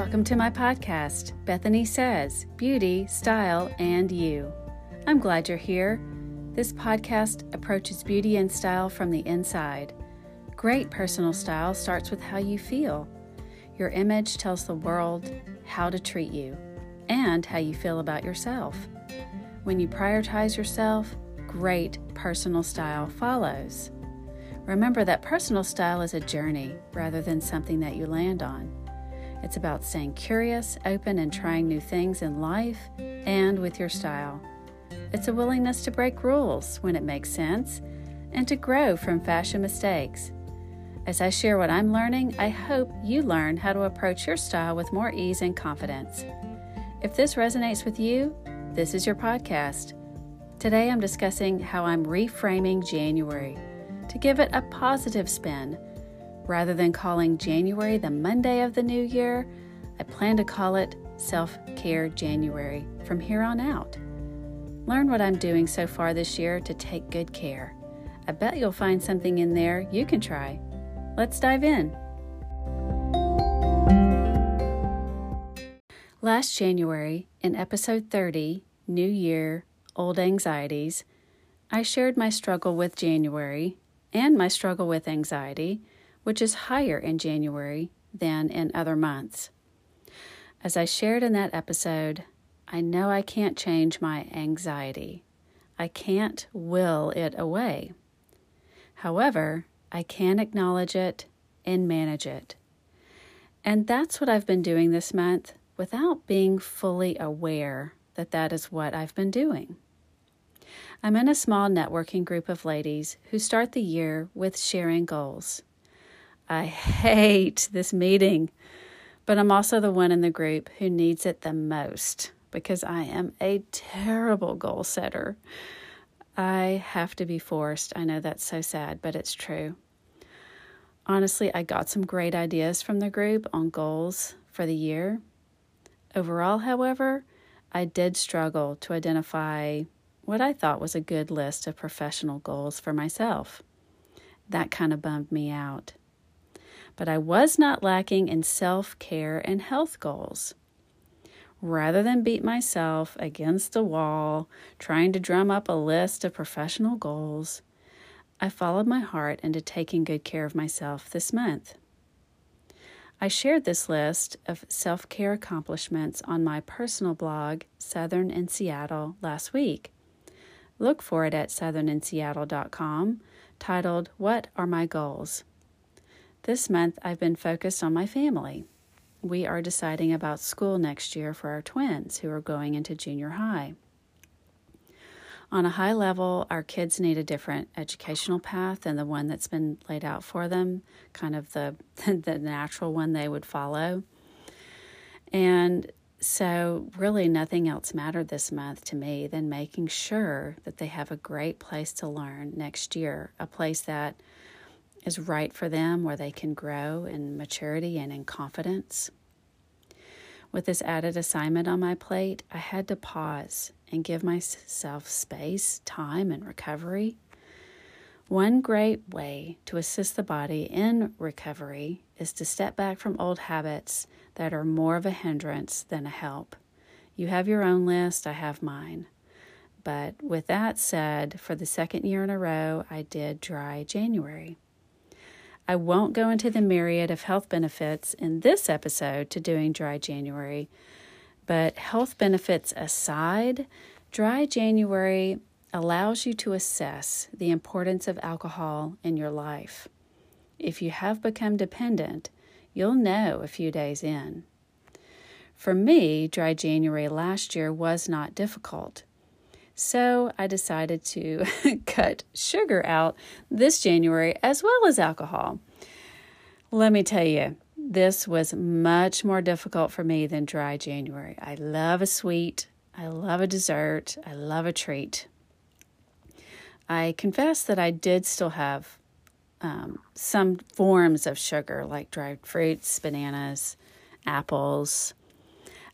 Welcome to my podcast, Bethany Says Beauty, Style, and You. I'm glad you're here. This podcast approaches beauty and style from the inside. Great personal style starts with how you feel. Your image tells the world how to treat you and how you feel about yourself. When you prioritize yourself, great personal style follows. Remember that personal style is a journey rather than something that you land on. It's about staying curious, open, and trying new things in life and with your style. It's a willingness to break rules when it makes sense and to grow from fashion mistakes. As I share what I'm learning, I hope you learn how to approach your style with more ease and confidence. If this resonates with you, this is your podcast. Today I'm discussing how I'm reframing January to give it a positive spin Rather than calling January the Monday of the new year, I plan to call it Self Care January from here on out. Learn what I'm doing so far this year to take good care. I bet you'll find something in there you can try. Let's dive in. Last January, in episode 30, New Year, Old Anxieties, I shared my struggle with January and my struggle with anxiety which is higher in January than in other months. As I shared in that episode, I know I can't change my anxiety. I can't will it away. However, I can acknowledge it and manage it. And that's what I've been doing this month without being fully aware that that is what I've been doing. I'm in a small networking group of ladies who start the year with sharing goals. I hate this meeting, but I'm also the one in the group who needs it the most because I am a terrible goal setter. I have to be forced. I know that's so sad, but it's true. Honestly, I got some great ideas from the group on goals for the year. Overall, however, I did struggle to identify what I thought was a good list of professional goals for myself. That kind of bummed me out but I was not lacking in self care and health goals. Rather than beat myself against the wall trying to drum up a list of professional goals, I followed my heart into taking good care of myself this month. I shared this list of self care accomplishments on my personal blog, Southern in Seattle, last week. Look for it at southerninseattle.com, titled What Are My Goals? This month, I've been focused on my family. We are deciding about school next year for our twins who are going into junior high. On a high level, our kids need a different educational path than the one that's been laid out for them, kind of the, the natural one they would follow. And so, really, nothing else mattered this month to me than making sure that they have a great place to learn next year, a place that is right for them, where they can grow in maturity and in confidence. With this added assignment on my plate, I had to pause and give myself space, time, and recovery. One great way to assist the body in recovery is to step back from old habits that are more of a hindrance than a help. You have your own list, I have mine. But with that said, for the second year in a row, I did dry January. I won't go into the myriad of health benefits in this episode to doing dry January, but health benefits aside, dry January allows you to assess the importance of alcohol in your life. If you have become dependent, you'll know a few days in. For me, dry January last year was not difficult. So I decided to cut sugar out this January as well as alcohol. Let me tell you, this was much more difficult for me than dry January. I love a sweet, I love a dessert, I love a treat. I confess that I did still have um, some forms of sugar like dried fruits, bananas, apples.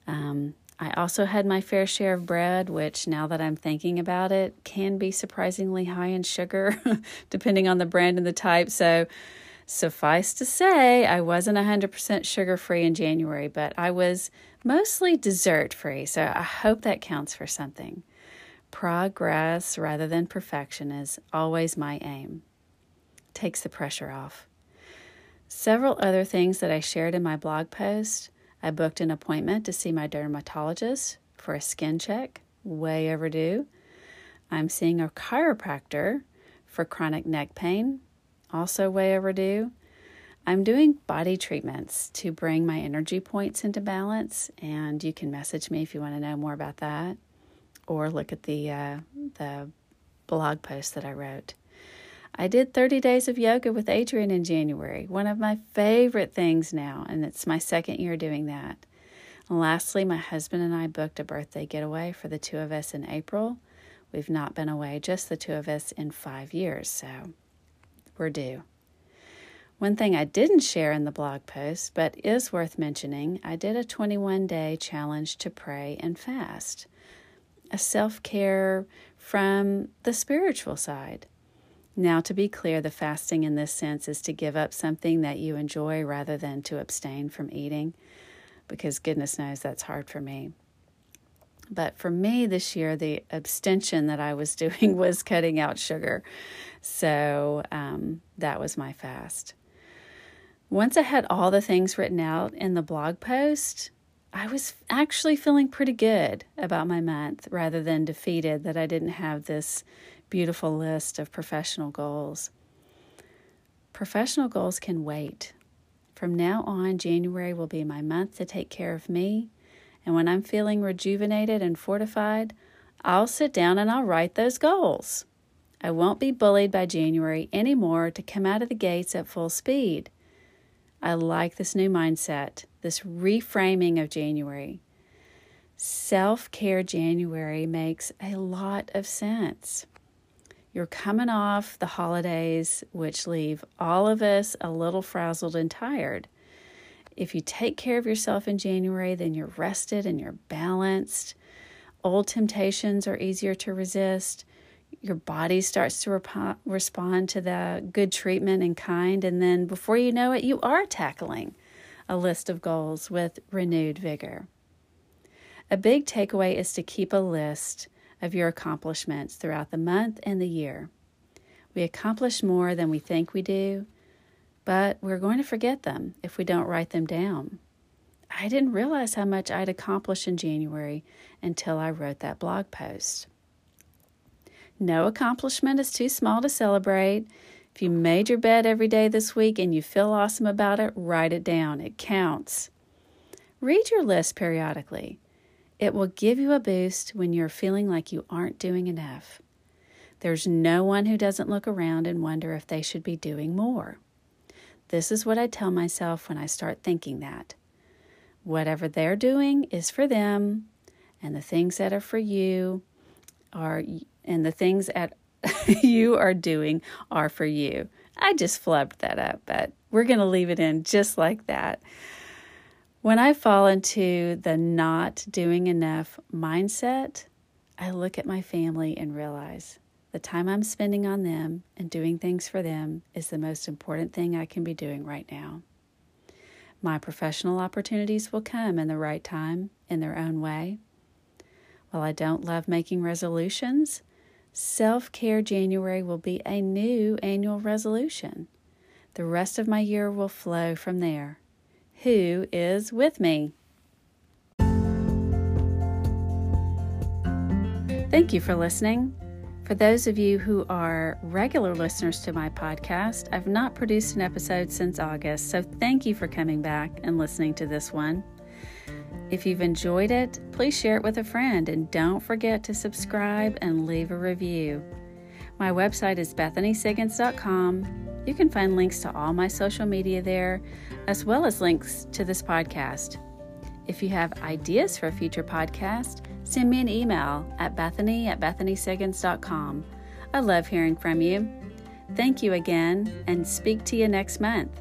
Um, I also had my fair share of bread, which now that I'm thinking about it, can be surprisingly high in sugar, depending on the brand and the type. So Suffice to say, I wasn't 100% sugar free in January, but I was mostly dessert free, so I hope that counts for something. Progress rather than perfection is always my aim. Takes the pressure off. Several other things that I shared in my blog post I booked an appointment to see my dermatologist for a skin check, way overdue. I'm seeing a chiropractor for chronic neck pain, also way overdue. I'm doing body treatments to bring my energy points into balance, and you can message me if you want to know more about that, or look at the uh, the blog post that I wrote. I did 30 days of yoga with Adriene in January, one of my favorite things now, and it's my second year doing that. And lastly, my husband and I booked a birthday getaway for the two of us in April. We've not been away, just the two of us, in five years, so we're due. One thing I didn't share in the blog post, but is worth mentioning, I did a 21 day challenge to pray and fast, a self care from the spiritual side. Now, to be clear, the fasting in this sense is to give up something that you enjoy rather than to abstain from eating, because goodness knows that's hard for me. But for me this year, the abstention that I was doing was cutting out sugar. So um, that was my fast. Once I had all the things written out in the blog post, I was actually feeling pretty good about my month rather than defeated that I didn't have this beautiful list of professional goals. Professional goals can wait. From now on, January will be my month to take care of me. And when I'm feeling rejuvenated and fortified, I'll sit down and I'll write those goals. I won't be bullied by January anymore to come out of the gates at full speed. I like this new mindset, this reframing of January. Self care January makes a lot of sense. You're coming off the holidays, which leave all of us a little frazzled and tired. If you take care of yourself in January, then you're rested and you're balanced. Old temptations are easier to resist. Your body starts to rep- respond to the good treatment and kind. And then before you know it, you are tackling a list of goals with renewed vigor. A big takeaway is to keep a list of your accomplishments throughout the month and the year. We accomplish more than we think we do, but we're going to forget them if we don't write them down. I didn't realize how much I'd accomplished in January until I wrote that blog post. No accomplishment is too small to celebrate. If you made your bed every day this week and you feel awesome about it, write it down. It counts. Read your list periodically. It will give you a boost when you're feeling like you aren't doing enough. There's no one who doesn't look around and wonder if they should be doing more. This is what I tell myself when I start thinking that. Whatever they're doing is for them, and the things that are for you are, and the things that you are doing are for you. I just flubbed that up, but we're going to leave it in just like that. When I fall into the not doing enough mindset, I look at my family and realize the time I'm spending on them and doing things for them is the most important thing I can be doing right now. My professional opportunities will come in the right time, in their own way. While I don't love making resolutions, Self Care January will be a new annual resolution. The rest of my year will flow from there who is with me. Thank you for listening. For those of you who are regular listeners to my podcast, I've not produced an episode since August, so thank you for coming back and listening to this one. If you've enjoyed it, please share it with a friend and don't forget to subscribe and leave a review. My website is bethanysiggens.com. You can find links to all my social media there, as well as links to this podcast. If you have ideas for a future podcast, send me an email at bethany at bethanysiggens.com. I love hearing from you. Thank you again, and speak to you next month.